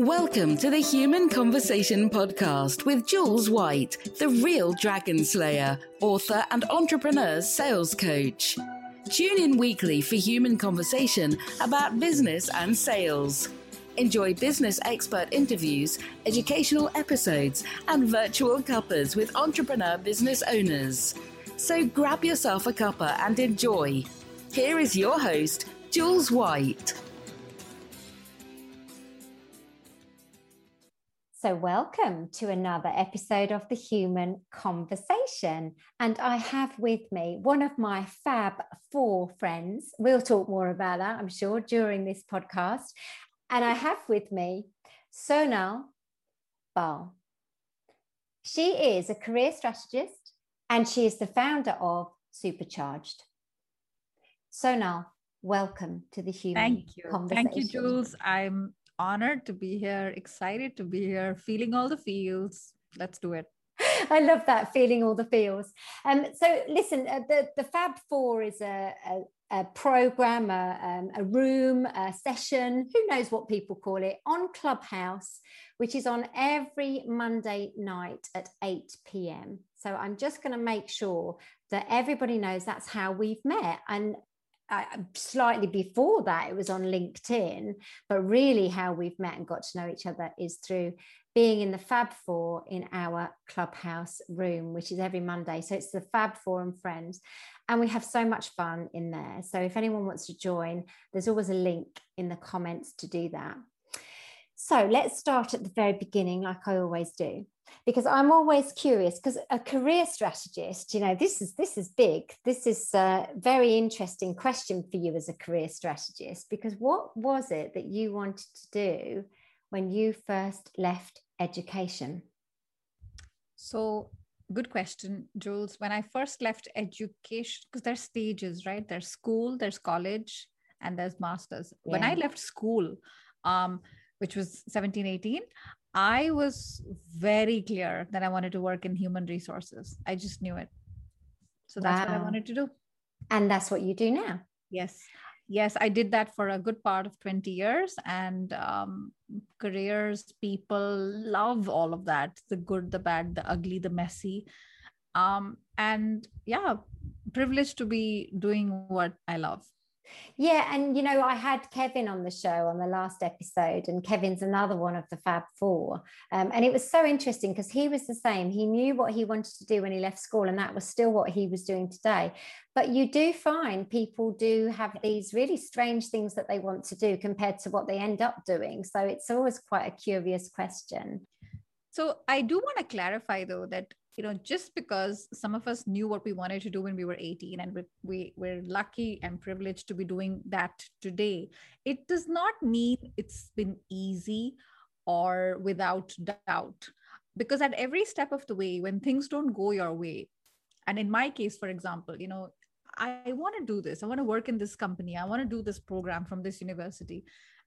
Welcome to the Human Conversation Podcast with Jules White, the real dragon slayer, author, and entrepreneur sales coach. Tune in weekly for human conversation about business and sales. Enjoy business expert interviews, educational episodes, and virtual cuppers with entrepreneur business owners. So grab yourself a cuppa and enjoy. Here is your host, Jules White. So, welcome to another episode of the Human Conversation. And I have with me one of my Fab Four friends. We'll talk more about that, I'm sure, during this podcast. And I have with me Sonal Bahl. She is a career strategist and she is the founder of Supercharged. Sonal, welcome to the Human Thank you. Thank you, Jules. I'm honored to be here, excited to be here, feeling all the feels. Let's do it. I love that feeling all the feels. Um, so listen, uh, the the Fab Four is a, a, a program, a, um, a room, a session. Who knows what people call it on Clubhouse, which is on every Monday night at eight p.m. So I'm just going to make sure that everybody knows that's how we've met. And slightly before that, it was on LinkedIn, but really how we've met and got to know each other is through being in the Fab Four in our clubhouse room, which is every Monday. So it's the Fab Four and Friends. And we have so much fun in there. So if anyone wants to join, there's always a link in the comments to do that. So let's start at the very beginning, like I always do because I'm always curious because a career strategist, you know, this is this is big. This is a very interesting question for you as a career strategist because what was it that you wanted to do when you first left education? So good question, Jules. When I first left education, because there's stages, right? There's school, there's college, and there's masters. Yeah. When I left school, um, which was 17, 18, I was very clear that I wanted to work in human resources. I just knew it. So that's wow. what I wanted to do. And that's what you do now. Yes. Yes, I did that for a good part of 20 years. And um, careers, people love all of that the good, the bad, the ugly, the messy. Um, and yeah, privileged to be doing what I love. Yeah, and you know, I had Kevin on the show on the last episode, and Kevin's another one of the Fab Four. Um, and it was so interesting because he was the same. He knew what he wanted to do when he left school, and that was still what he was doing today. But you do find people do have these really strange things that they want to do compared to what they end up doing. So it's always quite a curious question. So I do want to clarify though that you know just because some of us knew what we wanted to do when we were 18 and we, we we're lucky and privileged to be doing that today it does not mean it's been easy or without doubt. Because at every step of the way when things don't go your way and in my case for example you know i want to do this i want to work in this company i want to do this program from this university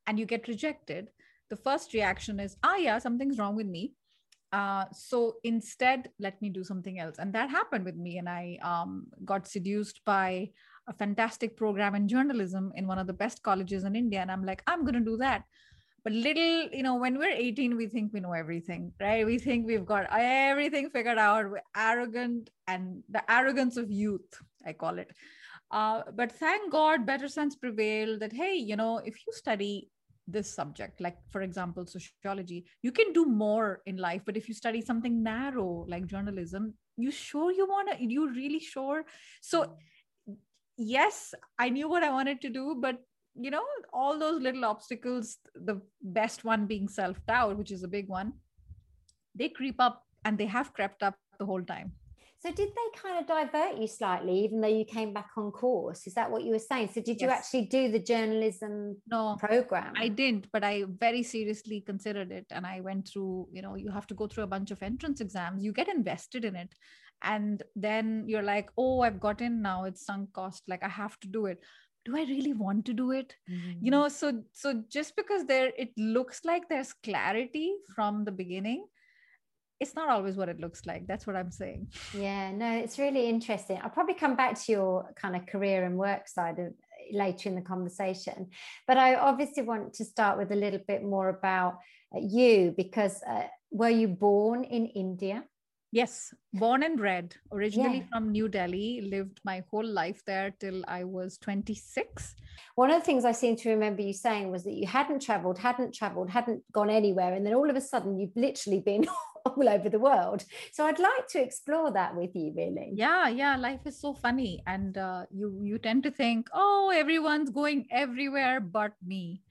and you get rejected the first reaction is ah yeah something's wrong with me uh, so instead, let me do something else. And that happened with me. And I um, got seduced by a fantastic program in journalism in one of the best colleges in India. And I'm like, I'm going to do that. But little, you know, when we're 18, we think we know everything, right? We think we've got everything figured out. We're arrogant and the arrogance of youth, I call it. Uh, but thank God, better sense prevailed that, hey, you know, if you study this subject. Like for example sociology you can do more in life but if you study something narrow like journalism you sure you want to you really sure? So yes i knew what i wanted to do but you know all those little obstacles the best one being self doubt which is a big one they creep up and they have crept up the whole time so did they kind of divert you slightly, even though you came back on course? Is that what you were saying? So did yes. you actually do the journalism no, program? I didn't, but I very seriously considered it. And I went through, you know, you have to go through a bunch of entrance exams. You get invested in it. And then you're like, oh, I've got in now. It's sunk cost. Like I have to do it do i really want to do it mm-hmm. you know so so just because there it looks like there's clarity from the beginning it's not always what it looks like. That's what I'm saying. Yeah, no, it's really interesting. I'll probably come back to your kind of career and work side of, later in the conversation. But I obviously want to start with a little bit more about uh, you because uh, were you born in India? Yes, born and bred, originally yeah. from New Delhi, lived my whole life there till I was 26. One of the things I seem to remember you saying was that you hadn't traveled, hadn't traveled, hadn't gone anywhere. And then all of a sudden, you've literally been all over the world. So I'd like to explore that with you, really. Yeah, yeah. Life is so funny. And uh, you, you tend to think, oh, everyone's going everywhere but me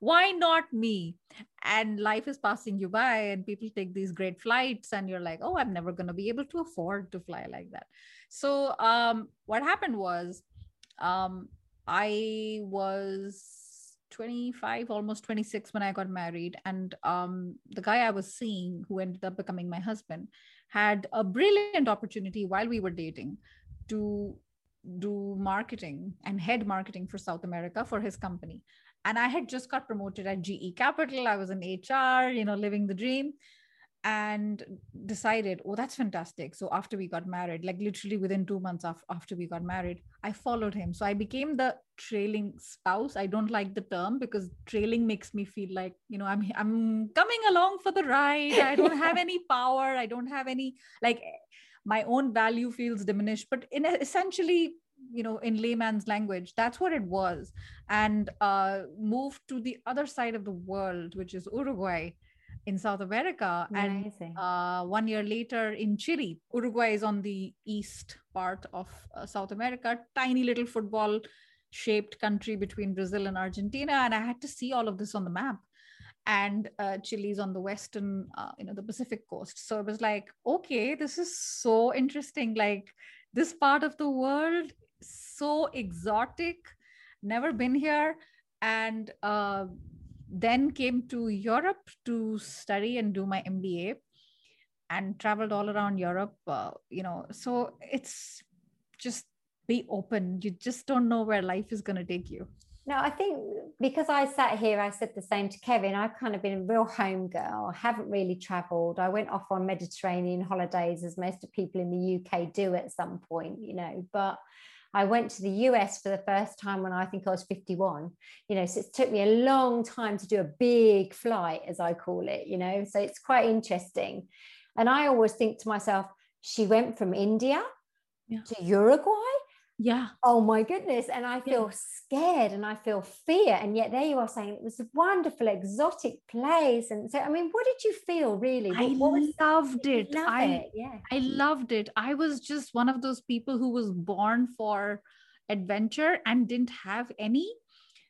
why not me and life is passing you by and people take these great flights and you're like oh i'm never going to be able to afford to fly like that so um, what happened was um, i was 25 almost 26 when i got married. And um, the guy i was seeing who ended up becoming my husband had a brilliant opportunity while we were dating to do marketing and head marketing for south america for his company. And i had just got promoted at ge capital. I was in hr you know living the dream and decided oh that's fantastic. So after we got married like literally within two months after we got married i followed him. So i became the trailing spouse. I don't like the term because trailing makes me feel like you know i'm i'm coming along for the ride. I don't have any power. I don't have any like my own value feels diminished. But in essentially you know in layman's language that's what it was. And uh, moved to the other side of the world which is uruguay in south america Amazing. and uh, one year later in chile uruguay is on the east part of uh, south america tiny little football shaped country between brazil and argentina and i had to see all of this on the map and uh, Chile's on the western, uh, you know, the Pacific coast. So it was like, okay, this is so interesting. Like this part of the world so exotic, never been here, and uh, then came to Europe to study and do my MBA and traveled all around Europe. Uh, you know, so it's just be open. You just don't know where life is going to take you. No, I think because I sat here, I said the same to Kevin. I've kind of been a real home girl, I haven't really traveled. I went off on Mediterranean holidays, as most of people in the UK do at some point, you know, but I went to the US for the first time when I think I was 51, you know, so it took me a long time to do a big flight, as I call it, you know, so it's quite interesting. And I always think to myself, she went from India yeah. to Uruguay yeah. Oh my goodness and i feel yeah. scared and i feel fear and yet there you are saying it was a wonderful exotic place and so i mean what did you feel really? I what loved it. love i it? yeah. I loved it. I was just one of those people who was born for adventure and didn't have any.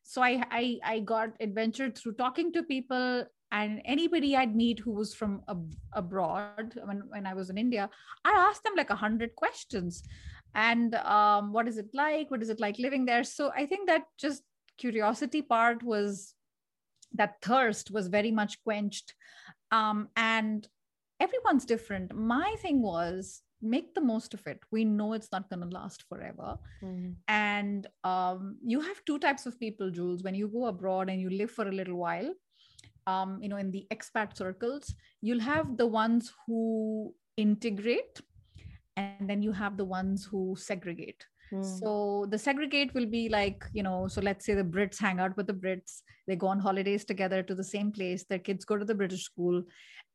So i i, I got adventure through talking to people and anybody I'd meet who was from ab- abroad when, when I was in India, I asked them like a hundred questions and um, what is it like? What is it like living there? So i think that just curiosity part was that thirst was very much quenched. Um, and everyone's different. My thing was make the most of it. We know it's not going to last forever. Mm-hmm. and um, you have two types of people jules. When you go abroad and you live for a little while um, you know in the expat circles you'll have the ones who integrate and then you have the ones who segregate. Mm. so the segregate will be like you know so let's say the brits hang out with the brits they go on holidays together to the same place their kids go to the british school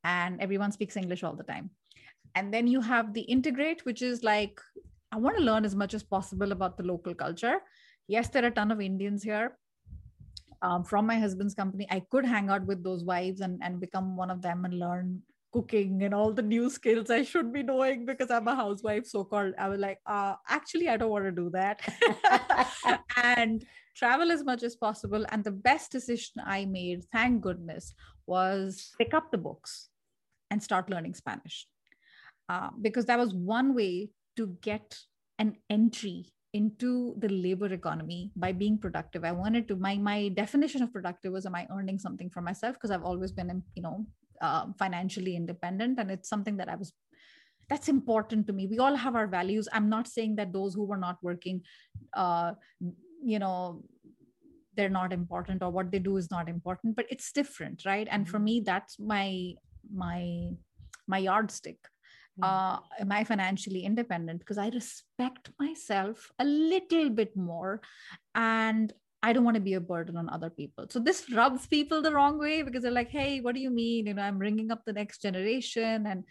and everyone speaks english all the time. And then you have the integrate which is like i want to learn as much as possible about the local culture. Yes there are a ton of indians here. Um, from my husband's company i could hang out with those wives and, and become one of them and learn cooking and all the new skills I should be knowing because I'm a housewife, so called. I was like, uh, actually, I don't want to do that. and travel as much as possible. And the best decision I made, thank goodness, was pick up the books and start learning Spanish. Uh, because that was one way to get an entry into the labor economy by being productive i wanted to my my definition of productive was am i earning something for myself because i've always been you know uh, financially independent. And it's something that i was that's important to me. We all have our values. I'm not saying that those who were not working uh, you know they're not important or what they do is not important but it's different right? And for mm-hmm. me that's my my my yardstick uh, am i financially independent? Because i respect myself a little bit more. And I don't want to be a burden on other people. So this rubs people the wrong way because they're like, hey, what do you mean? You know, I'm bringing up the next generation. And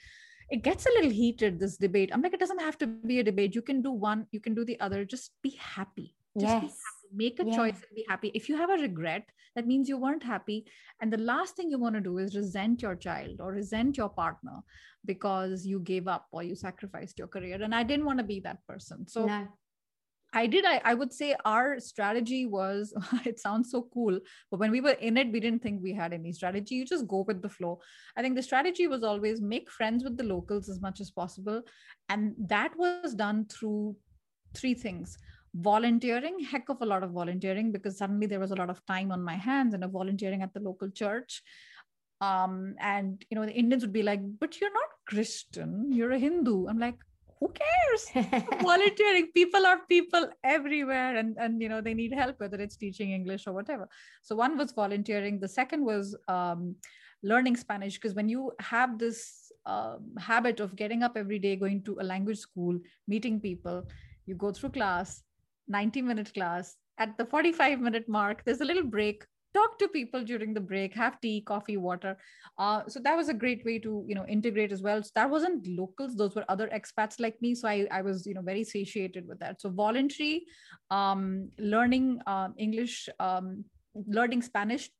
it gets a little heated, this debate. I'm like, it doesn't have to be a debate. You can do one, you can do the other. Just be happy. Just yes. be happy. Make a choice and be happy. If you have a regret, that means you weren't happy. And the last thing you want to do is resent your child or resent your partner because you gave up or you sacrificed your career. And I didn't want to be that person. So no. I did. I, I would say our strategy was, it sounds so cool, but when we were in it, we didn't think we had any strategy. You just go with the flow. I think the strategy was always make friends with the locals as much as possible. And that was done through three things volunteering, heck of a lot of volunteering, because suddenly there was a lot of time on my hands and a volunteering at the local church. Um, and you know, the Indians would be like, but you're not Christian, you're a Hindu. I'm like, who cares? Volunteering. People are people everywhere and and you know they need help whether it's teaching english or whatever. So one was volunteering. The second was um, learning spanish because when you have this uh, habit of getting up every day going to a language school meeting people you go through class 90 minute class at the 45 minute mark there's a little break talk to people during the break have tea coffee water. Uh, so that was a great way to you know integrate as well. So that wasn't locals. Those were other expats like me. So i, I was you know very satiated with that. So voluntary um, learning uh, english um, learning spanish.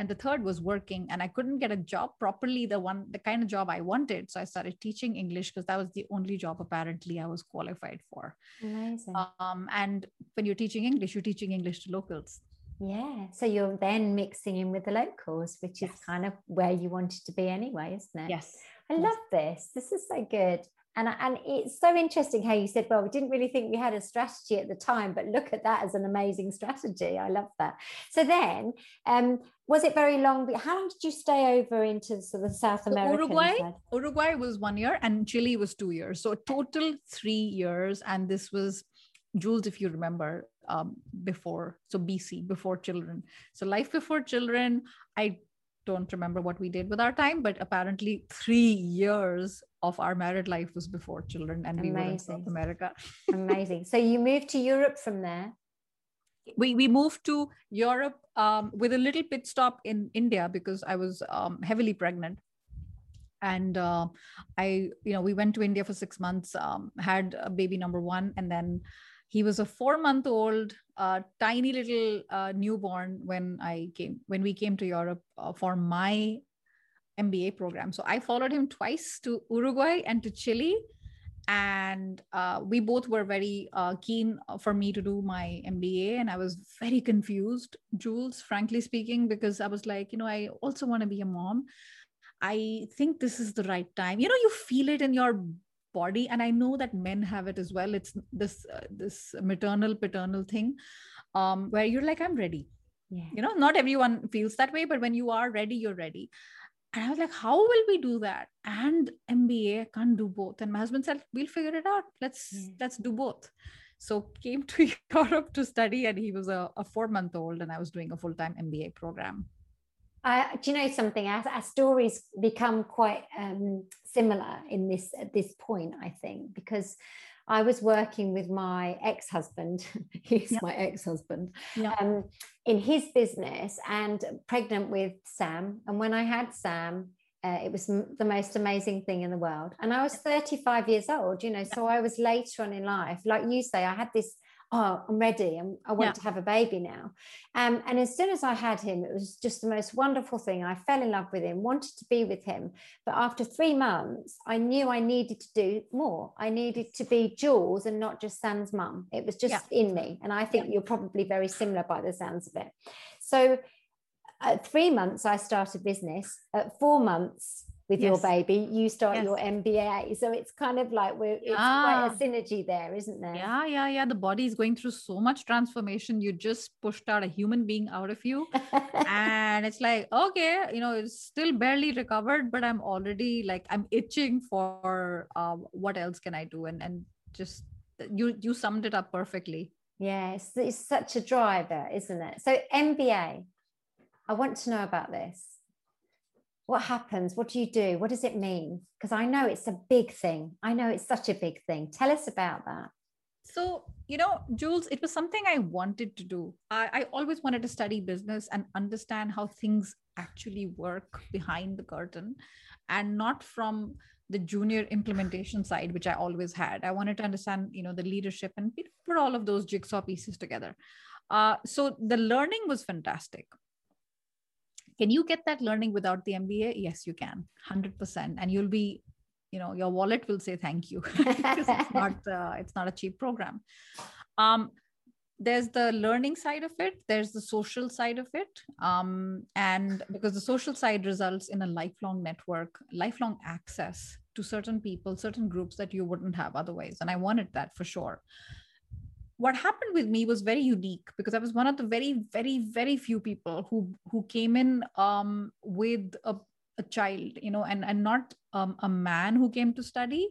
And the third was working. And i couldn't get a job properly the one the kind of job i wanted. So i started teaching english because that was the only job apparently i was qualified for. Amazing. Um, and when you're teaching english you're teaching english to locals yeah. So you're then mixing in with the locals, which yes. is kind of where you wanted to be anyway, isn't it? Yes. I yes. love this. This is so good. And, and it's so interesting how you said, well, we didn't really think we had a strategy at the time, but look at that as an amazing strategy. I love that. So then, um, was it very long? How long did you stay over into sort of South America? Uruguay, side? Uruguay was one year and Chile was two years. So total three years. And this was Jules, if you remember, um, before, so BC, before children. So life before children, I don't remember what we did with our time, but apparently three years of our married life was before children, and Amazing. we were in South America. Amazing. So you moved to Europe from there. We, we moved to Europe um, with a little pit stop in India because I was um, heavily pregnant and uh, i you know we went to india for six months um, had a baby number one and then he was a four month old uh, tiny little uh, newborn when i came when we came to europe uh, for my mba program. So i followed him twice to uruguay and to chile. And uh, we both were very uh, keen for me to do my mba and i was very confused jules frankly speaking because i was like you know i also want to be a mom. I think this is the right time. You know you feel it in your body and i know that men have it as well. It's this uh, this maternal paternal thing um, where you're like i'm ready. Yeah. you know not everyone feels that way but when you are ready you're ready. And i was like how will we do that? And mba I can't do both. And my husband said we'll figure it out. Let's yeah. let's do both. So came to europe to study and he was a, a four month old and i was doing a full-time mba program uh, do you know something? Our, our stories become quite um, similar in this at this point, I think, because I was working with my ex-husband. He's my ex-husband um, in his business and pregnant with Sam. And when I had Sam, uh, it was the most amazing thing in the world. And I was 35 years old, you know, so I was later on in life. Like you say, I had this oh, I'm ready. I'm, i want yeah. to have a baby now. Um, and as soon as I had him, it was just the most wonderful thing. I fell in love with him, wanted to be with him. But after three months, I knew I needed to do more. I needed to be Jules and not just Sam's mum. It was just yeah. in me. And I think yeah. you're probably very similar by the sounds of it. So at three months, I started business. At four months, with yes. your baby you start yes. your mba so it's kind of like we're it's quite a synergy there isn't there? Yeah yeah yeah. The body is going through so much transformation. You just pushed out a human being out of you. And it's like okay you know it's still barely recovered but i'm already like i'm itching for uh, what else can i do? And and just you you summed it up perfectly. Yes it's such a driver isn't it? So mba i want to know about this what happens? What do you do? What does it mean? Because i know it's a big thing. I know it's such a big thing. Tell us about that. So you know jules it was something i wanted to do. I, I, always wanted to study business and understand how things actually work behind the curtain and not from the junior implementation side which i always had. I wanted to understand you know the leadership and put all of those jigsaw pieces together. Uh, so the learning was fantastic can you get that learning without the mba yes you can 100% and you'll be you know your wallet will say thank you because it's not uh, it's not a cheap program. Um, there's the learning side of it there's the social side of it um, and because the social side results in a lifelong network lifelong access to certain people certain groups that you wouldn't have otherwise. And i wanted that for sure what happened with me was very unique because i was one of the very very very few people who who came in um, with a, a child you know and and not um, a man who came to study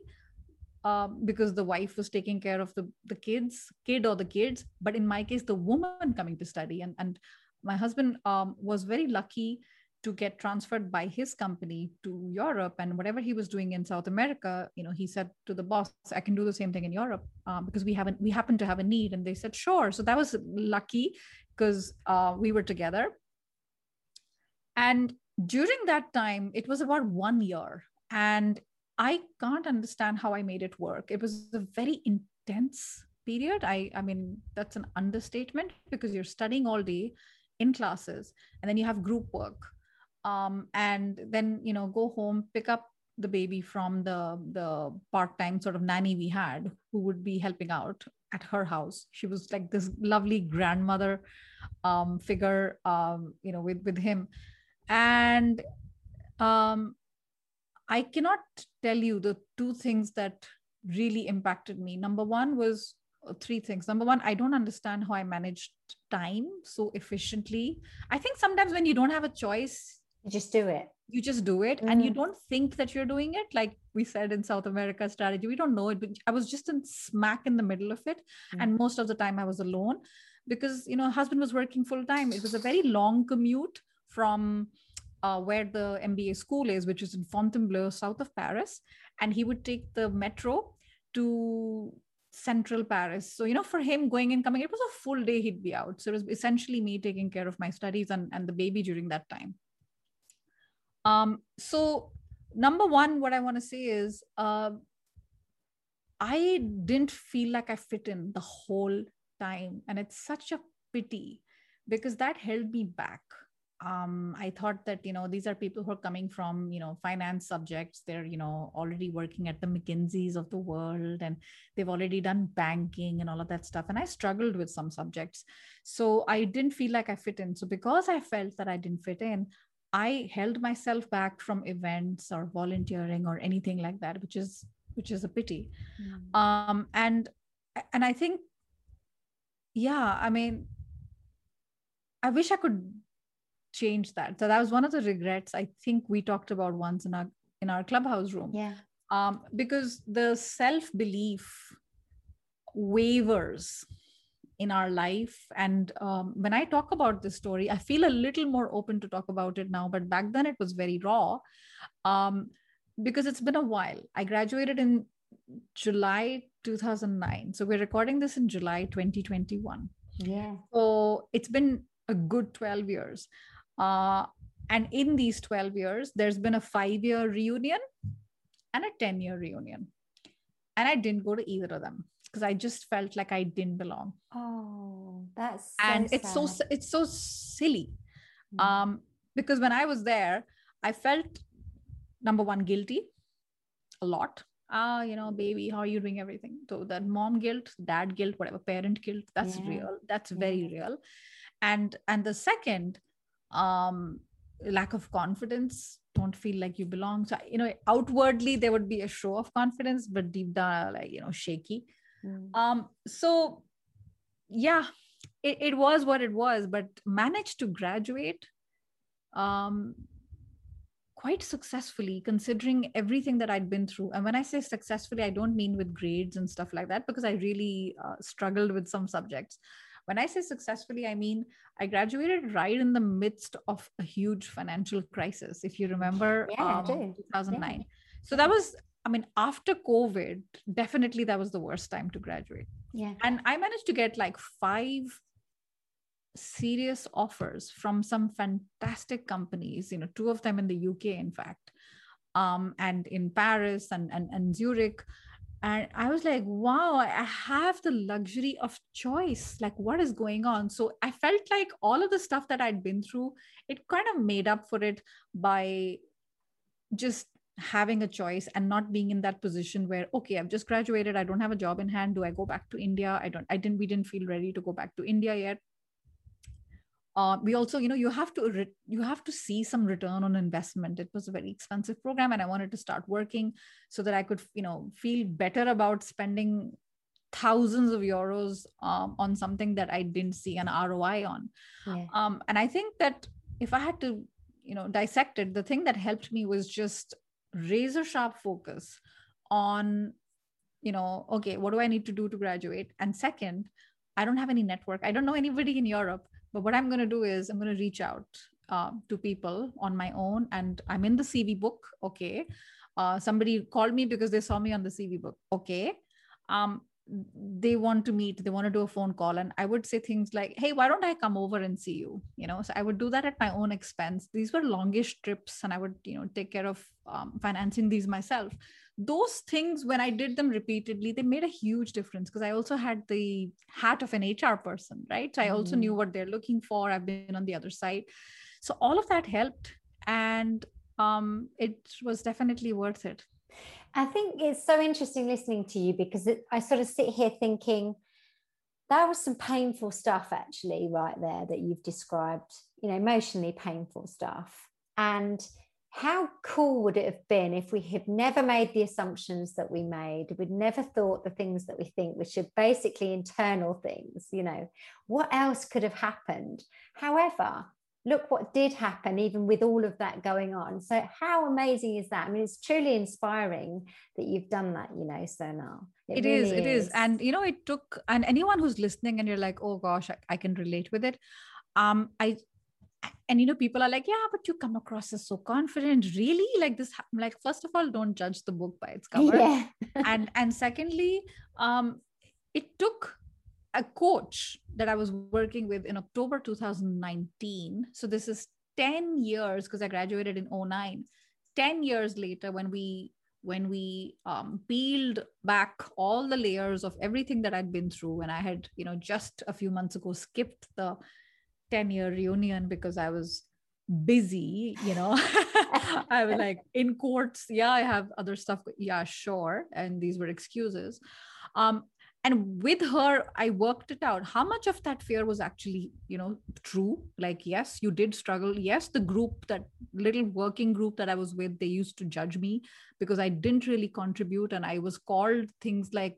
um, because the wife was taking care of the, the kids, kid or the kids. But in my case, the woman coming to study. And, and my husband um, was very lucky to get transferred by his company to Europe. And whatever he was doing in South America, you know, he said to the boss, I can do the same thing in Europe um, because we haven't, we happen to have a need. And they said, sure. So that was lucky because uh, we were together. And during that time, it was about one year. And I can't understand how I made it work. It was a very intense period. I, I mean, that's an understatement because you're studying all day in classes and then you have group work. Um, and then, you know, go home, pick up the baby from the, the part-time sort of nanny we had who would be helping out at her house. She was like this lovely grandmother um, figure, um, you know, with, with him. And um, I cannot tell you the two things that really impacted me. Number one was uh, three things. Number one, I don't understand how I managed time so efficiently. I think sometimes when you don't have a choice, you just do it. You just do it mm. and you mm. don't think that you're doing it. Like we said in South America strategy, we don't know it, but I was just in smack in the middle of it. Mm. And most of the time I was alone because, you know, husband was working full time. It was a very long commute from uh, where the MBA school is, which is in Fontainebleau, south of Paris. And he would take the metro to central Paris. So, you know, for him going and coming, it was a full day he'd be out. So it was essentially me taking care of my studies and, and the baby during that time. Um, so, number one, what I want to say is uh, I didn't feel like I fit in the whole time. And it's such a pity because that held me back um, I thought that you know these are people who are coming from you know finance subjects. They're you know already working at the McKinseys of the world, and they've already done banking and all of that stuff. And I struggled with some subjects, so I didn't feel like I fit in. So because I felt that I didn't fit in, I held myself back from events or volunteering or anything like that, which is which is a pity. Mm. Um, and and I think, yeah, I mean, I wish I could change that. So that was one of the regrets I think we talked about once in our in our clubhouse room. Yeah. Um, because the self belief wavers in our life. And um, when I talk about this story, I feel a little more open to talk about it now. But back then it was very raw um, because it's been a while. I graduated in July 2009. So we're recording this in July 2021. Yeah. So it's been a good 12 years. Uh, and in these 12 years, there's been a five year reunion and a 10 year reunion. And I didn't go to either of them because I just felt like I didn't belong. Oh, that's so and it's sad. so it's so silly. Mm. Um, because when I was there, I felt number one guilty a lot. Ah, you know, baby, how are you doing everything? So that mom guilt, dad guilt, whatever, parent guilt, that's yeah. real. That's yeah. very real. And and the second um, lack of confidence don't feel like you belong so you know outwardly there would be a show of confidence but deep down like you know shaky mm. um so yeah it, it was what it was but managed to graduate um quite successfully considering everything that i'd been through and when i say successfully i don't mean with grades and stuff like that because i really uh, struggled with some subjects when i say successfully i mean i graduated right in the midst of a huge financial crisis if you remember yeah, um, 2009 yeah. so that was i mean after covid definitely that was the worst time to graduate. Yeah. And i managed to get like five serious offers from some fantastic companies you know two of them in the uk in fact um, and in paris and, and, and zurich. And i was like wow i have the luxury of choice. Like what is going on? So i felt like all of the stuff that i'd been through it kind of made up for it by just having a choice and not being in that position where okay i've just graduated i don't have a job in hand do i go back to india? I don't i didn't we didn't feel ready to go back to india yet. Uh, we also you know you have to re- you have to see some return on investment. It was a very expensive program and i wanted to start working so that i could you know feel better about spending thousands of euros um, on something that i didn't see an roi on. Yeah. um, and i think that if i had to you know dissect it the thing that helped me was just razor sharp focus on you know okay what do i need to do to graduate and second i don't have any network i don't know anybody in europe but what I'm going to do is I'm going to reach out uh, to people on my own, and I'm in the CV book. Okay. Uh, somebody called me because they saw me on the CV book. Okay. Um, they want to meet they want to do a phone call and i would say things like hey why don't i come over and see you? You know so i would do that at my own expense. These were longish trips and i would you know take care of um, financing these myself. Those things when i did them repeatedly they made a huge difference because i also had the hat of an hr person right? So i also mm. knew what they're looking for. I've been on the other side. So all of that helped and um, it was definitely worth it i think it's so interesting listening to you because it, i sort of sit here thinking that was some painful stuff actually right there that you've described you know emotionally painful stuff. And how cool would it have been if we had never made the assumptions that we made we'd never thought the things that we think which are basically internal things you know? What else could have happened? However look what did happen even with all of that going on. So how amazing is that? I mean it's truly inspiring that you've done that you know so now it, it really is, it is. and you know it took and anyone who's listening and you're like oh gosh I, I can relate with it. Um i and you know people are like yeah but you come across as so confident. Really? Like this like first of all don't judge the book by its cover. Yeah. and and secondly um it took a coach that i was working with in october 2019 so this is 10 years because i graduated in 09 10 years later when we when we um, peeled back all the layers of everything that i'd been through and i had you know just a few months ago skipped the 10 year reunion because I was busy, you know. I was like in courts, yeah, I have other stuff. Yeah, sure. And these were excuses. Um, and with her, I worked it out. How much of that fear was actually, you know, true? Like, yes, you did struggle. Yes, the group, that little working group that I was with, they used to judge me because I didn't really contribute. And I was called things like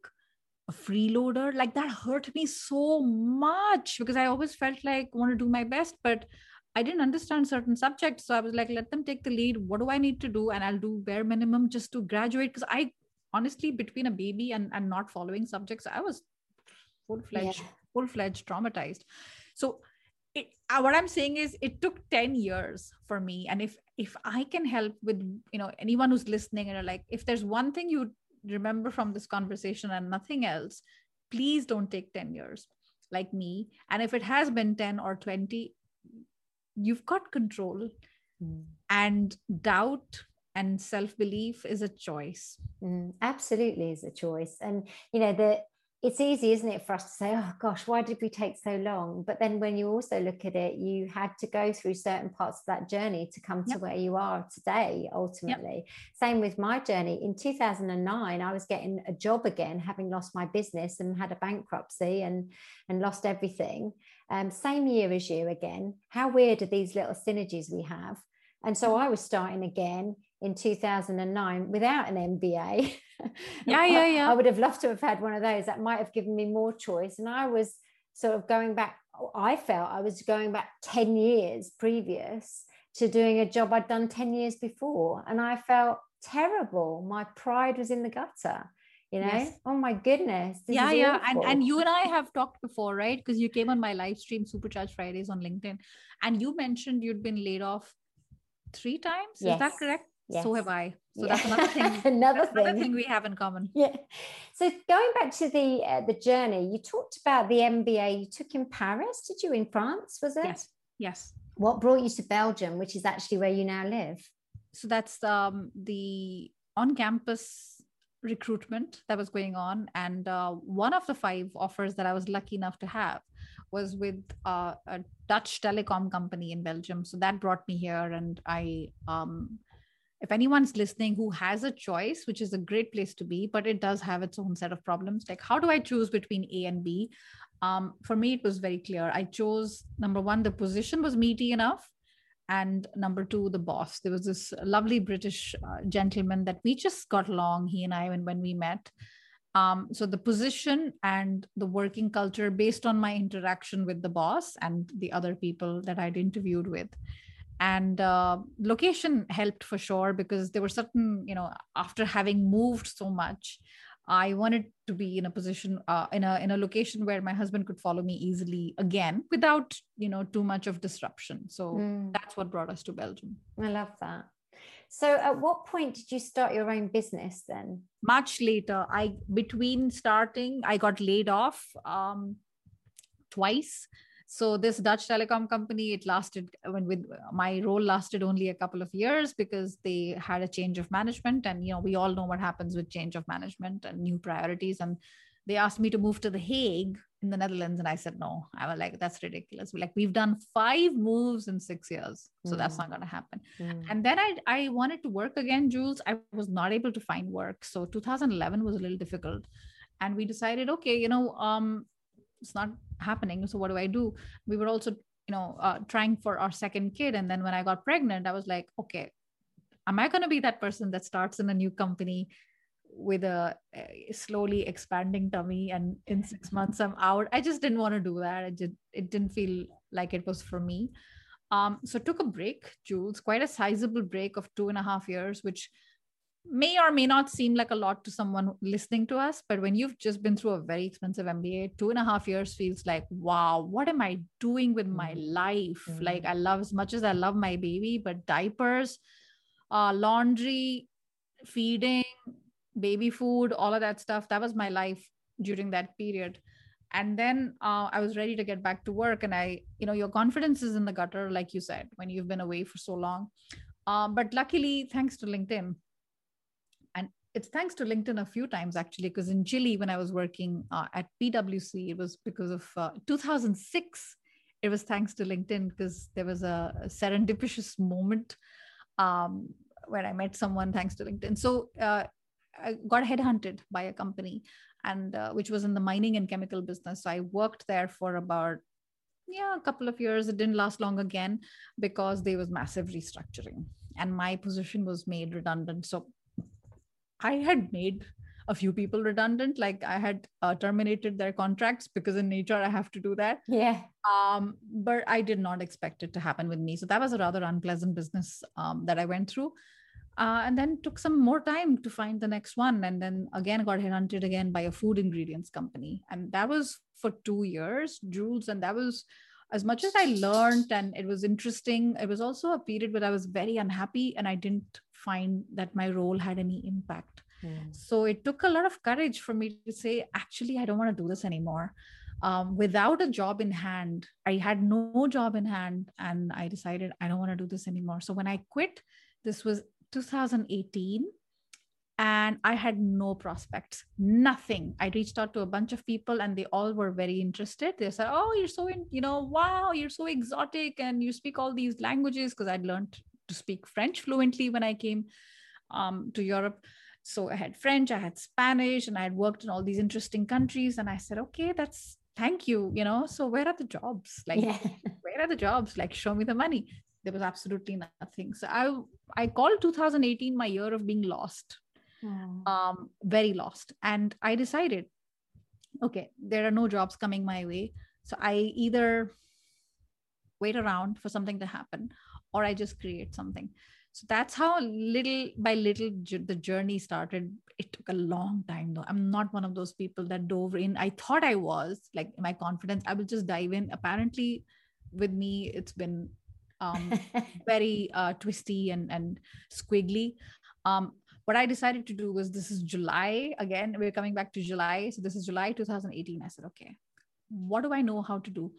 a freeloader like that hurt me so much because i always felt like want to do my best but i didn't understand certain subjects so i was like let them take the lead what do i need to do and i'll do bare minimum just to graduate because i honestly between a baby and and not following subjects i was full-fledged yeah. full-fledged traumatized so it, uh, what i'm saying is it took 10 years for me and if if i can help with you know anyone who's listening and like if there's one thing you remember from this conversation and nothing else, please don't take 10 years like me. And if it has been 10 or 20, you've got control. Mm. And doubt and self belief is a choice. Mm, absolutely is a choice. And, you know, the it's easy, isn't it, for us to say, oh gosh, why did we take so long? But then when you also look at it, you had to go through certain parts of that journey to come yep. to where you are today, ultimately. Yep. Same with my journey. In 2009, I was getting a job again, having lost my business and had a bankruptcy and, and lost everything. Um, same year as you again. How weird are these little synergies we have? And so I was starting again in 2009 without an MBA. Yeah, yeah, yeah. I would have loved to have had one of those. That might have given me more choice. And I was sort of going back, I felt I was going back 10 years previous to doing a job I'd done 10 years before. And I felt terrible. My pride was in the gutter. you know yes. oh my goodness yeah yeah and, and you and i have talked before right because you came on my live stream supercharge fridays on linkedin and you mentioned you'd been laid off three times yes. is that correct yes. so have i. So yeah. that's another thing another, that's thing. another thing we have in common. Yeah. So going back to the uh, the journey you talked about the mba you took in paris did you in france was it? Yes. Yes. What brought you to belgium which is actually where you now live? So that's um, the on campus recruitment that was going on and uh, one of the five offers that i was lucky enough to have was with uh, a dutch telecom company in belgium. So that brought me here and i um, if anyone's listening who has a choice which is a great place to be but it does have its own set of problems like how do i choose between a and b? Um, for me it was very clear. I chose number one the position was meaty enough and number two the boss. There was this lovely british uh, gentleman that we just got along he and i when, when we met. Um, so the position and the working culture based on my interaction with the boss and the other people that i'd interviewed with and uh, location helped for sure because there were certain you know after having moved so much I wanted to be in a position uh, in a in a location where my husband could follow me easily again without you know too much of disruption. So mm. that's what brought us to Belgium. I love that. So at what point did you start your own business then? Much later. I between starting, I got laid off um, twice so this dutch telecom company it lasted when with my role lasted only a couple of years because they had a change of management. And you know we all know what happens with change of management and new priorities. And they asked me to move to the hague in the netherlands. And i said no i was like that's ridiculous. Like we've done five moves in six years. So mm. that's not going to happen. Mm. and then i i wanted to work again jules. I was not able to find work. So 2011 was a little difficult. And we decided okay you know um it's not happening so what do i do? We were also you know uh, trying for our second kid and then when i got pregnant i was like okay am i going to be that person that starts in a new company with a, a, slowly expanding tummy and in six months i'm out? I just didn't want to do that. It, just, it didn't feel like it was for me. Um, so took a break jules quite a sizable break of two and a half years which may or may not seem like a lot to someone listening to us, but when you've just been through a very expensive MBA, two and a half years feels like, wow, what am I doing with my mm-hmm. life? Mm-hmm. Like, I love as much as I love my baby, but diapers, uh, laundry, feeding, baby food, all of that stuff, that was my life during that period. And then uh, I was ready to get back to work. And I, you know, your confidence is in the gutter, like you said, when you've been away for so long. Uh, but luckily, thanks to LinkedIn, it's thanks to LinkedIn a few times actually, because in Chile, when I was working uh, at PwC, it was because of uh, 2006. It was thanks to LinkedIn because there was a, a serendipitous moment um, where I met someone thanks to LinkedIn. So uh, I got headhunted by a company, and uh, which was in the mining and chemical business. So I worked there for about yeah a couple of years. It didn't last long again because there was massive restructuring, and my position was made redundant. So I had made a few people redundant. Like I had uh, terminated their contracts because in nature I have to do that. Yeah. Um, but I did not expect it to happen with me. So that was a rather unpleasant business um, that I went through. Uh, and then took some more time to find the next one. And then again got headhunted again by a food ingredients company. And that was for two years, Jules. And that was as much as I learned and it was interesting, it was also a period where I was very unhappy and I didn't find that my role had any impact. Mm. So it took a lot of courage for me to say, actually, I don't want to do this anymore. Um, without a job in hand, I had no job in hand, and I decided I don't want to do this anymore. So when I quit, this was 2018 and I had no prospects, nothing. I reached out to a bunch of people and they all were very interested. They said, Oh, you're so, in, you know, wow, you're so exotic and you speak all these languages because I'd learned to speak French fluently when I came um, to Europe. So I had French, I had Spanish, and I had worked in all these interesting countries. And I said, Okay, that's thank you, you know. So where are the jobs? Like, yeah. where are the jobs? Like, show me the money. There was absolutely nothing. So I I called 2018 my year of being lost mm. um, very lost. And I decided, okay, there are no jobs coming my way. So I either wait around for something to happen or I just create something. so that's how little by little the journey started. It took a long time though. I'm not one of those people that dove in. I thought i was like my confidence i will just dive in. Apparently with me it's been um, very uh, twisty and and squiggly. Um, what i decided to do was this is july again. We're coming back to july. So this is july 2018 i said okay what do i know how to do?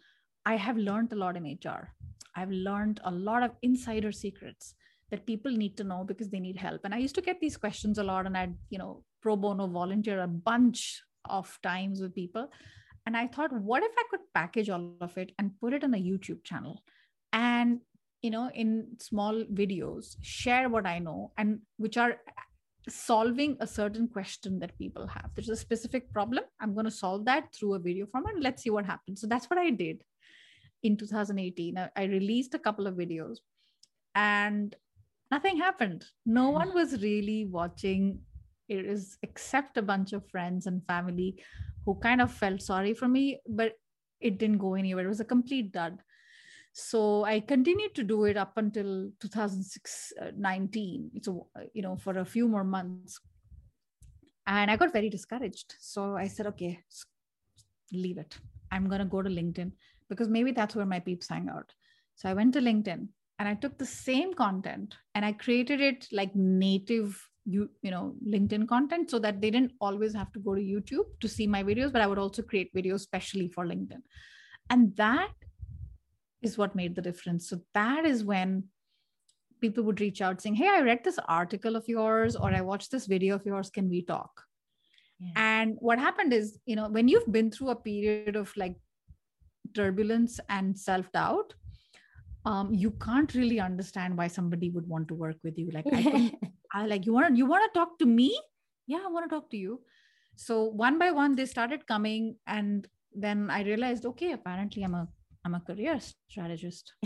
I have learned a lot in hr i've learned a lot of insider secrets that people need to know because they need help. And i used to get these questions a lot and i'd you know pro bono volunteer a bunch of times with people. And i thought what if i could package all of it and put it on a youtube channel and you know in small videos share what i know and which are solving a certain question that people have. There's a specific problem. I'm going to solve that through a video format. Let's see what happens. So that's what i did in 2018 i released a couple of videos and nothing happened. No one was really watching. It is except a bunch of friends and family who kind of felt sorry for me but it didn't go anywhere. It was a complete dud. So i continued to do it up until 2006 uh, 19 so uh, you know for a few more months. And i got very discouraged. So i said okay leave it. I'm going to go to linkedin because maybe that's where my peeps hang out so i went to linkedin and i took the same content and i created it like native you you know linkedin content so that they didn't always have to go to youtube to see my videos but i would also create videos specially for linkedin and that is what made the difference. So that is when people would reach out saying, Hey, I read this article of yours, or I watched this video of yours. Can we talk? Yeah. And what happened is, you know, when you've been through a period of like turbulence and self doubt, um, you can't really understand why somebody would want to work with you. Like, I, I like you want to you want to talk to me? Yeah, I want to talk to you. So one by one, they started coming, and then I realized, okay, apparently I'm a I'm a career strategist.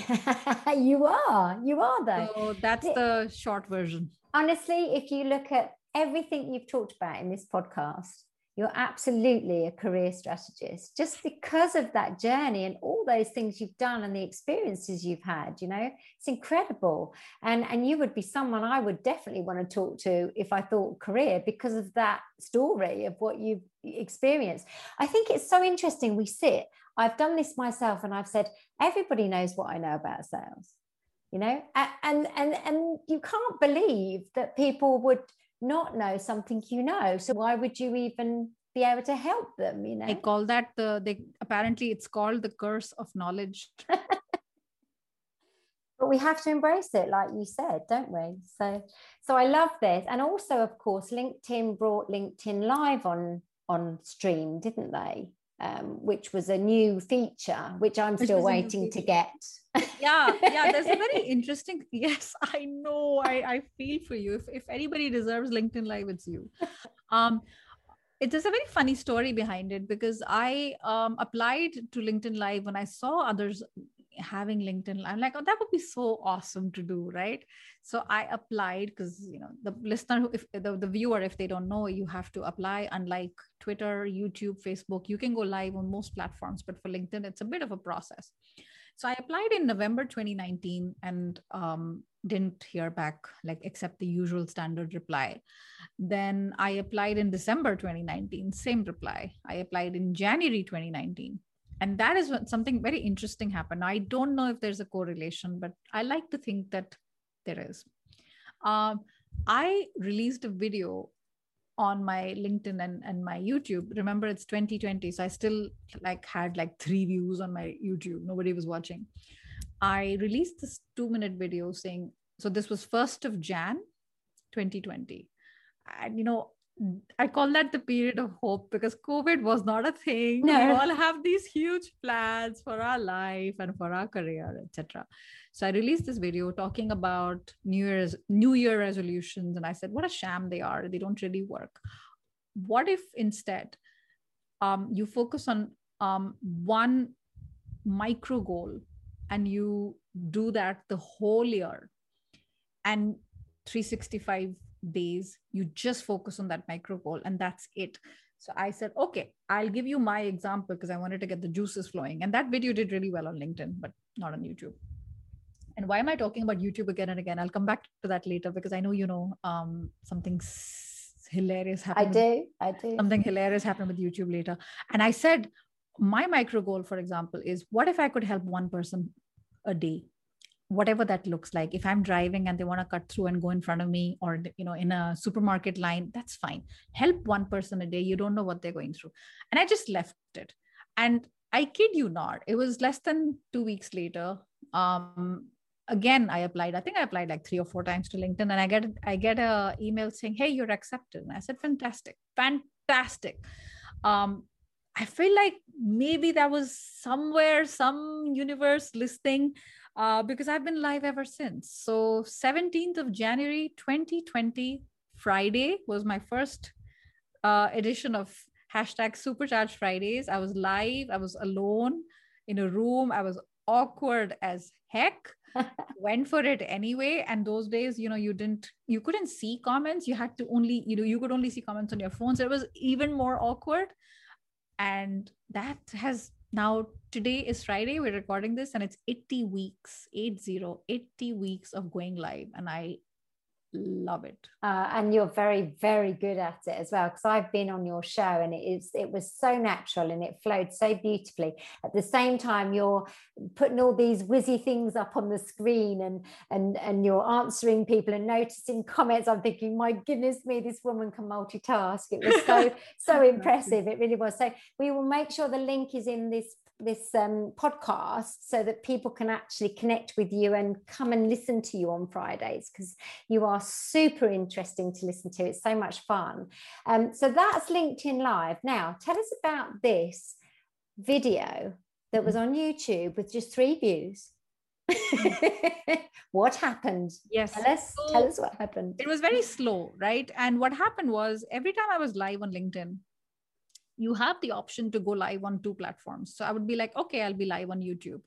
you are. You are, though. So that's the short version. Honestly, if you look at everything you've talked about in this podcast, you're absolutely a career strategist. Just because of that journey and all those things you've done and the experiences you've had you know it's incredible. And and you would be someone i would definitely want to talk to if i thought career because of that story of what you've experienced. I think it's so interesting we sit I've done this myself and I've said, everybody knows what I know about sales, you know, and, and, and you can't believe that people would not know something you know. So why would you even be able to help them, you know? they call that the, they apparently it's called the curse of knowledge. but we have to embrace it like you said don't we so so i love this and also of course linkedin brought linkedin live on on stream didn't they um, which was a new feature, which I'm which still waiting to get. yeah, yeah, there's a very interesting. Yes, I know. I, I feel for you. If, if anybody deserves LinkedIn Live, it's you. Um, it is a very funny story behind it because I um, applied to LinkedIn Live when I saw others having linkedin i'm like oh that would be so awesome to do right? So i applied because you know the listener if the, the viewer if they don't know you have to apply. Unlike twitter youtube facebook you can go live on most platforms but for linkedin it's a bit of a process. So i applied in november 2019 and um, didn't hear back like except the usual standard reply. Then i applied in december 2019 same reply. I applied in january 2019 and that is when something very interesting happened. I don't know if there's a correlation but i like to think that there is. Um, i released a video on my linkedin and, and my youtube. Remember it's 2020 so i still like had like three views on my youtube. Nobody was watching. I released this two minute video saying so this was 1st of jan 2020 and you know I call that the period of hope because COVID was not a thing. No. We all have these huge plans for our life and for our career, etc. So I released this video talking about New Year's New Year resolutions, and I said, "What a sham they are! They don't really work. What if instead, um, you focus on um, one micro goal and you do that the whole year, and 365 days you just focus on that micro goal and that's it. So i said okay i'll give you my example because i wanted to get the juices flowing. And that video did really well on linkedin but not on youtube. And why am i talking about youtube again and again? I'll come back to that later because i know you know um, something hilarious happened. i do i do something hilarious happened with youtube later. And i said my micro goal for example is what if i could help one person a day whatever that looks like. If i'm driving and they want to cut through and go in front of me or you know in a supermarket line that's fine. Help one person a day you don't know what they're going through. And i just left it. And i kid you not it was less than 2 weeks later um again i applied i think i applied like 3 or 4 times to linkedin and i get i get a email saying hey you're accepted. And i said fantastic fantastic. Um i feel like maybe that was somewhere some universe listing uh, because I've been live ever since. So 17th of January 2020, Friday was my first uh, edition of hashtag Supercharged Fridays. I was live. I was alone in a room. I was awkward as heck. went for it anyway and those days you know you didn't you couldn't see comments you had to only you know you could only see comments on your phone so it was even more awkward and that has now today is friday. We're recording this and it's 80 weeks 80 80 weeks of going live. And i love it. Uh, and you're very very good at it as well because i've been on your show and it is it was so natural and it flowed so beautifully. At the same time you're putting all these whizzy things up on the screen and and and you're answering people and noticing comments. I'm thinking my goodness me this woman can multitask. It was so so impressive. It really was. So we will make sure the link is in this this um, podcast so that people can actually connect with you and come and listen to you on Fridays because you are super interesting to listen to. It's so much fun. Um, so that's LinkedIn Live. Now, tell us about this video that was on YouTube with just three views. what happened? Yes. Tell us, so tell us what happened. It was very slow, right? And what happened was every time I was live on LinkedIn, you have the option to go live on two platforms. So I would be like, okay, I'll be live on YouTube.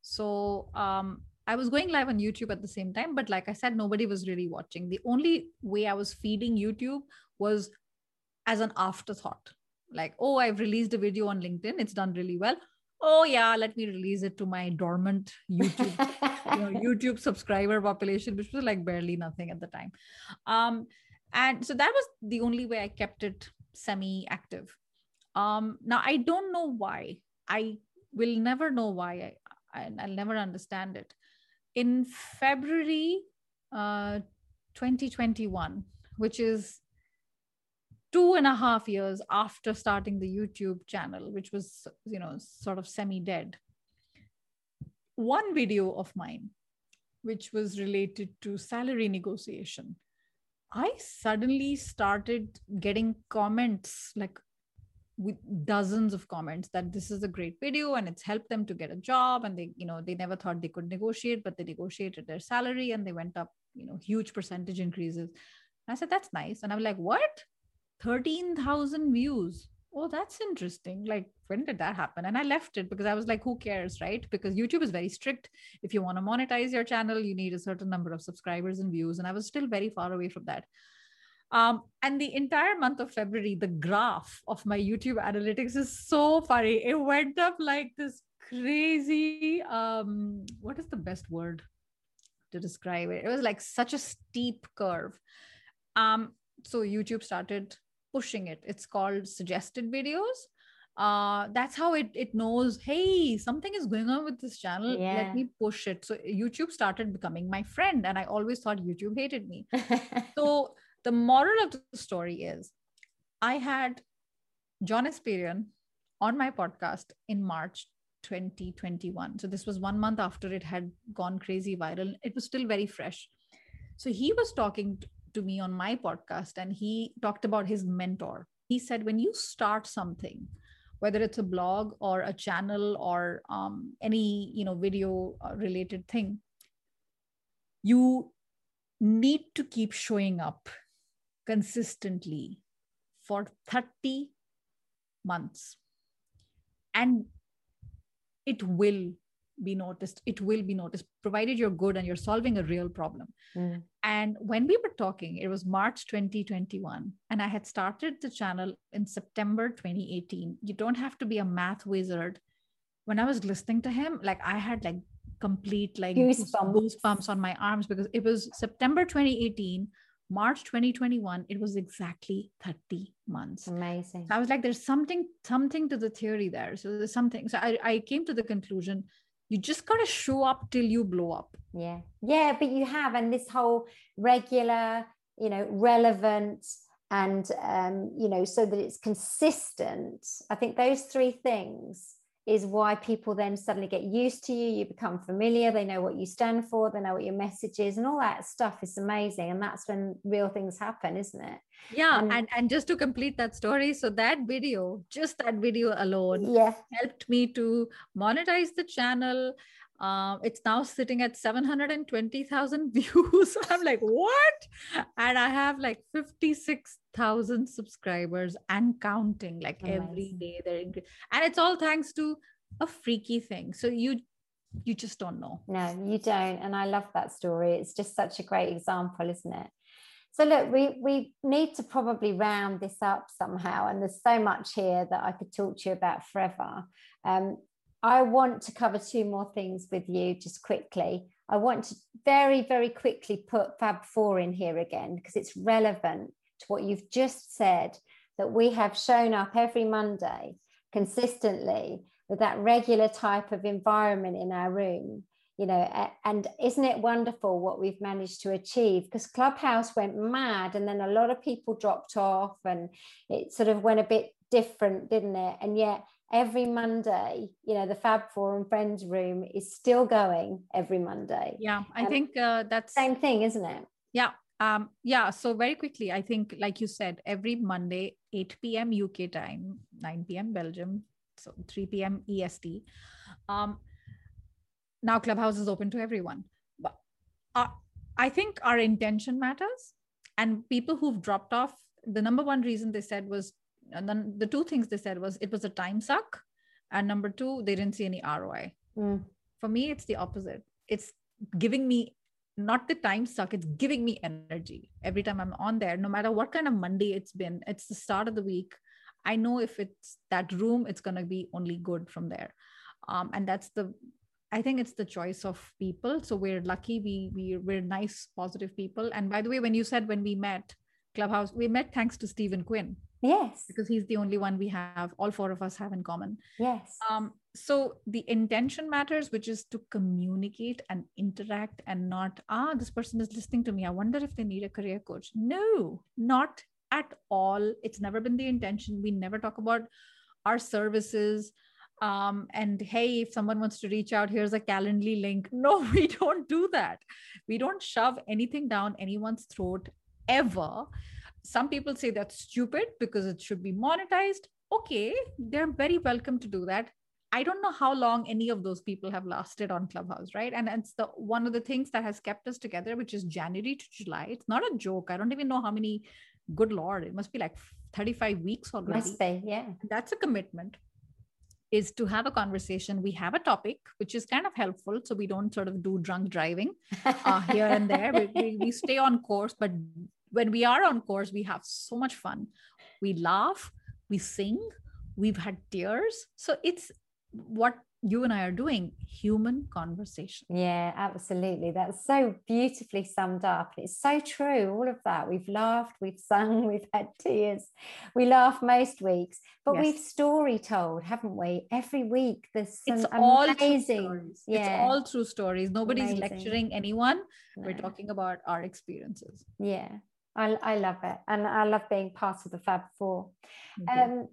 So um, I was going live on YouTube at the same time, but like I said, nobody was really watching. The only way I was feeding YouTube was as an afterthought. Like, oh, I've released a video on LinkedIn, it's done really well. Oh yeah, let me release it to my dormant YouTube, you know, YouTube subscriber population, which was like barely nothing at the time. Um, and so that was the only way I kept it semi-active um now i don't know why. I will never know why. I, I will never understand it. In february uh 2021 which is two and a half years after starting the youtube channel which was you know sort of semi dead one video of mine which was related to salary negotiation i suddenly started getting comments like with dozens of comments that this is a great video and it's helped them to get a job and they you know they never thought they could negotiate but they negotiated their salary and they went up you know huge percentage increases. And i said that's nice. And i'm like what? 13000 views? Oh that's interesting. Like when did that happen? And i left it because i was like who cares right? Because youtube is very strict. If you want to monetize your channel you need a certain number of subscribers and views. And i was still very far away from that um, and the entire month of February, the graph of my YouTube analytics is so funny. It went up like this crazy. Um, what is the best word to describe it? It was like such a steep curve. Um, so YouTube started pushing it. It's called suggested videos. Uh, that's how it it knows. Hey, something is going on with this channel. Yeah. Let me push it. So YouTube started becoming my friend, and I always thought YouTube hated me. so the moral of the story is I had John Espirian on my podcast in March 2021. So this was one month after it had gone crazy viral. It was still very fresh. So he was talking to me on my podcast and he talked about his mentor. He said, when you start something, whether it's a blog or a channel or um, any you know video uh, related thing, you need to keep showing up consistently for 30 months and it will be noticed it will be noticed provided you're good and you're solving a real problem mm. and when we were talking it was march 2021 and i had started the channel in september 2018 you don't have to be a math wizard when i was listening to him like i had like complete like Goosebumps. goosebumps on my arms because it was September 2018, March 2021. It was exactly 30 months. Amazing. So I was like, there's something, something to the theory there. So there's something. So I, I came to the conclusion you just gotta show up till you blow up. Yeah. Yeah, but you have, and this whole regular, you know, relevant and um, you know, so that it's consistent. I think those three things is why people then suddenly get used to you you become familiar they know what you stand for they know what your message is and all that stuff is amazing and that's when real things happen isn't it? Yeah and and, and just to complete that story so that video just that video alone yeah. helped me to monetize the channel um, it's now sitting at 720,000 views. I'm like, what? And I have like 56,000 subscribers and counting. Like Amazing. every day they're increasing. And it's all thanks to a freaky thing. So you you just don't know. No, you don't. And I love that story. It's just such a great example, isn't it? So look, we we need to probably round this up somehow, and there's so much here that I could talk to you about forever. Um, I want to cover two more things with you just quickly. I want to very, very quickly put Fab Four in here again because it's relevant to what you've just said that we have shown up every Monday consistently with that regular type of environment in our room you know and isn't it wonderful what we've managed to achieve because clubhouse went mad and then a lot of people dropped off and it sort of went a bit different didn't it and yet every Monday, you know, the Fab Four and Friends room is still going every Monday. Yeah, I um, think uh, that's same thing, isn't it? Yeah. Um, yeah. So very quickly, I think, like you said, every Monday, 8 p.m. UK time, 9 p.m. Belgium, so 3 p.m. EST. Um, now Clubhouse is open to everyone. But uh, I think our intention matters. And people who've dropped off, the number one reason they said was and then the two things they said was it was a time suck. And number two they didn't see any roi mm. for me it's the opposite. It's giving me not the time suck it's giving me energy. Every time i'm on there no matter what kind of monday it's been it's the start of the week i know if it's that room it's going to be only good from there. Um, and that's the i think it's the choice of people. So we're lucky we, we we're nice positive people. And by the way when you said when we met clubhouse we met thanks to stephen quinn Yes. Because he's the only one we have, all four of us have in common. Yes. Um, so the intention matters, which is to communicate and interact and not, ah, this person is listening to me. I wonder if they need a career coach. No, not at all. It's never been the intention. We never talk about our services. Um, and hey, if someone wants to reach out, here's a Calendly link. No, we don't do that. We don't shove anything down anyone's throat ever. Some people say that's stupid because it should be monetized. Okay they're very welcome to do that. I don't know how long any of those people have lasted on clubhouse right? And it's the one of the things that has kept us together which is january to july. It's not a joke. I don't even know how many good lord it must be like 35 weeks already. must be yeah. That's a commitment is to have a conversation. We have a topic, which is kind of helpful. So we don't sort of do drunk driving uh, here and there. We, we, we, stay on course, but when we are on course, we have so much fun. We laugh, we sing, we've had tears. So it's what you and I are doing human conversation. Yeah, absolutely. That's so beautifully summed up. It's so true. All of that. We've laughed, we've sung, we've had tears. We laugh most weeks, but yes. we've story told, haven't we? Every week. There's some it's amazing. All yeah. It's all true stories. Nobody's amazing. lecturing anyone. No. We're talking about our experiences. Yeah. I, I love it. And I love being part of the Fab 4 Um,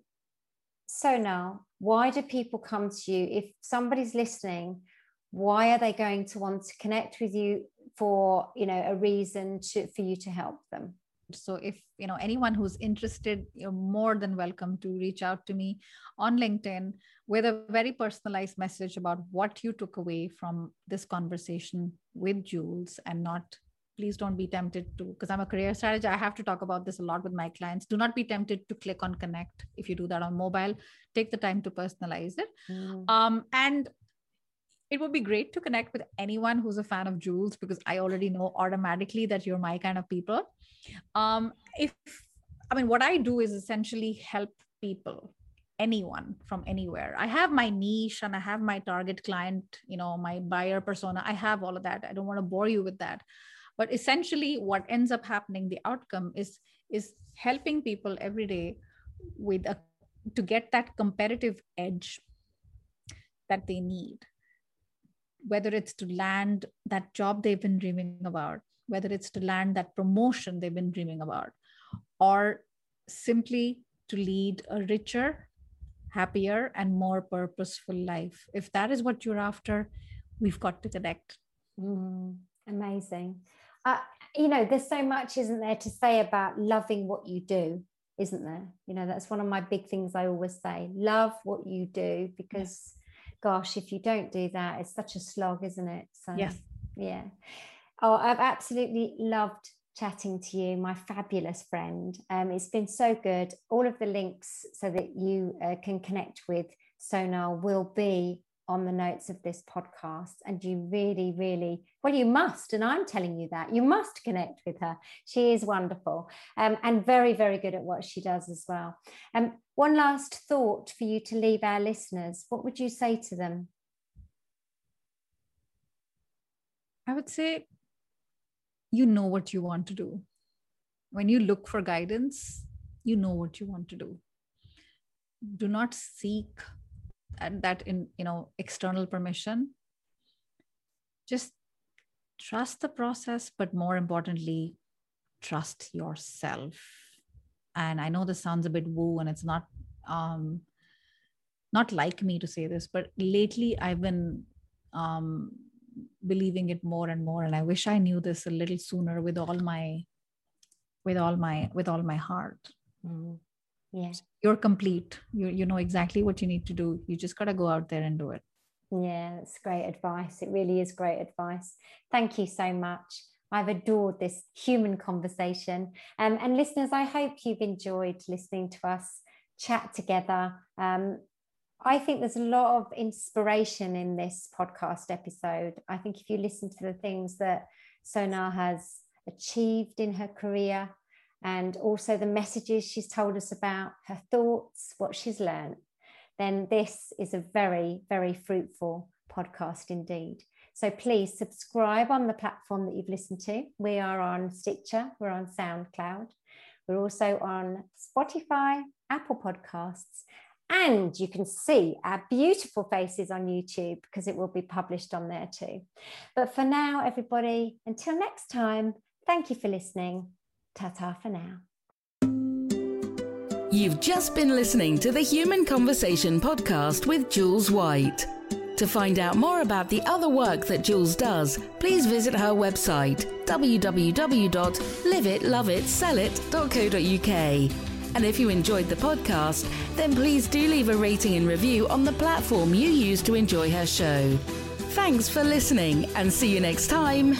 so now, why do people come to you? If somebody's listening, why are they going to want to connect with you for, you know, a reason to for you to help them? so if you know anyone who's interested you're more than welcome to reach out to me on linkedin with a very personalized message about what you took away from this conversation with jules and not please don't be tempted to because i'm a career strategist i have to talk about this a lot with my clients. Do not be tempted to click on connect if you do that on mobile. Take the time to personalize it. Mm. um, and it would be great to connect with anyone who's a fan of jules because i already know automatically that you're my kind of people. Um, if i mean what i do is essentially help people anyone from anywhere. I have my niche and i have my target client you know my buyer persona. I have all of that. I don't want to bore you with that but essentially what ends up happening the outcome is is helping people every day with a to get that competitive edge that they need. Whether it's to land that job they've been dreaming about whether it's to land that promotion they've been dreaming about or simply to lead a richer happier and more purposeful life. If that is what you're after we've got to connect. Mm, amazing uh, you know there's so much isn't there to say about loving what you do isn't there you know that's one of my big things i always say love what you do because gosh if you don't do that it's such a slog isn't it so yes yeah oh i've absolutely loved chatting to you, my fabulous friend. Um, it's been so good. All of the links so that you uh, can connect with Sonal will be on the notes of this podcast. And you really, really, well, you must. And I'm telling you that you must connect with her. She is wonderful um, and very, very good at what she does as well. Um, one last thought for you to leave our listeners. What would you say to them? I would say you know what you want to do. When you look for guidance, you know what you want to do. Do not seek that in you know external permission. Just trust the process, but more importantly, trust yourself. And I know this sounds a bit woo, and it's not um, not like me to say this, but lately I've been um, believing it more and more and i wish i knew this a little sooner with all my with all my with all my heart mm. Yes you're complete. You you know exactly what you need to do. You just got to go out there and do it. Yeah it's great advice. It really is great advice. Thank you so much. I've adored this human conversation. Um, and listeners, I hope you've enjoyed listening to us chat together. Um, I think there's a lot of inspiration in this podcast episode. I think if you listen to the things that Sonal has achieved in her career and also the messages she's told us about, her thoughts, what she's learned, then this is a very, very fruitful podcast indeed. So please subscribe on the platform that you've listened to. We are on Stitcher, we're on SoundCloud, we're also on Spotify, Apple Podcasts, and you can see our beautiful faces on YouTube because it will be published on there too. But for now, everybody, until next time, thank you for listening. Ta ta for now. You've just been listening to the Human Conversation podcast with Jules White. To find out more about the other work that Jules does, please visit her website www.liveitloveitsellit.co.uk. And if you enjoyed the podcast, then please do leave a rating and review on the platform you use to enjoy her show. Thanks for listening and see you next time.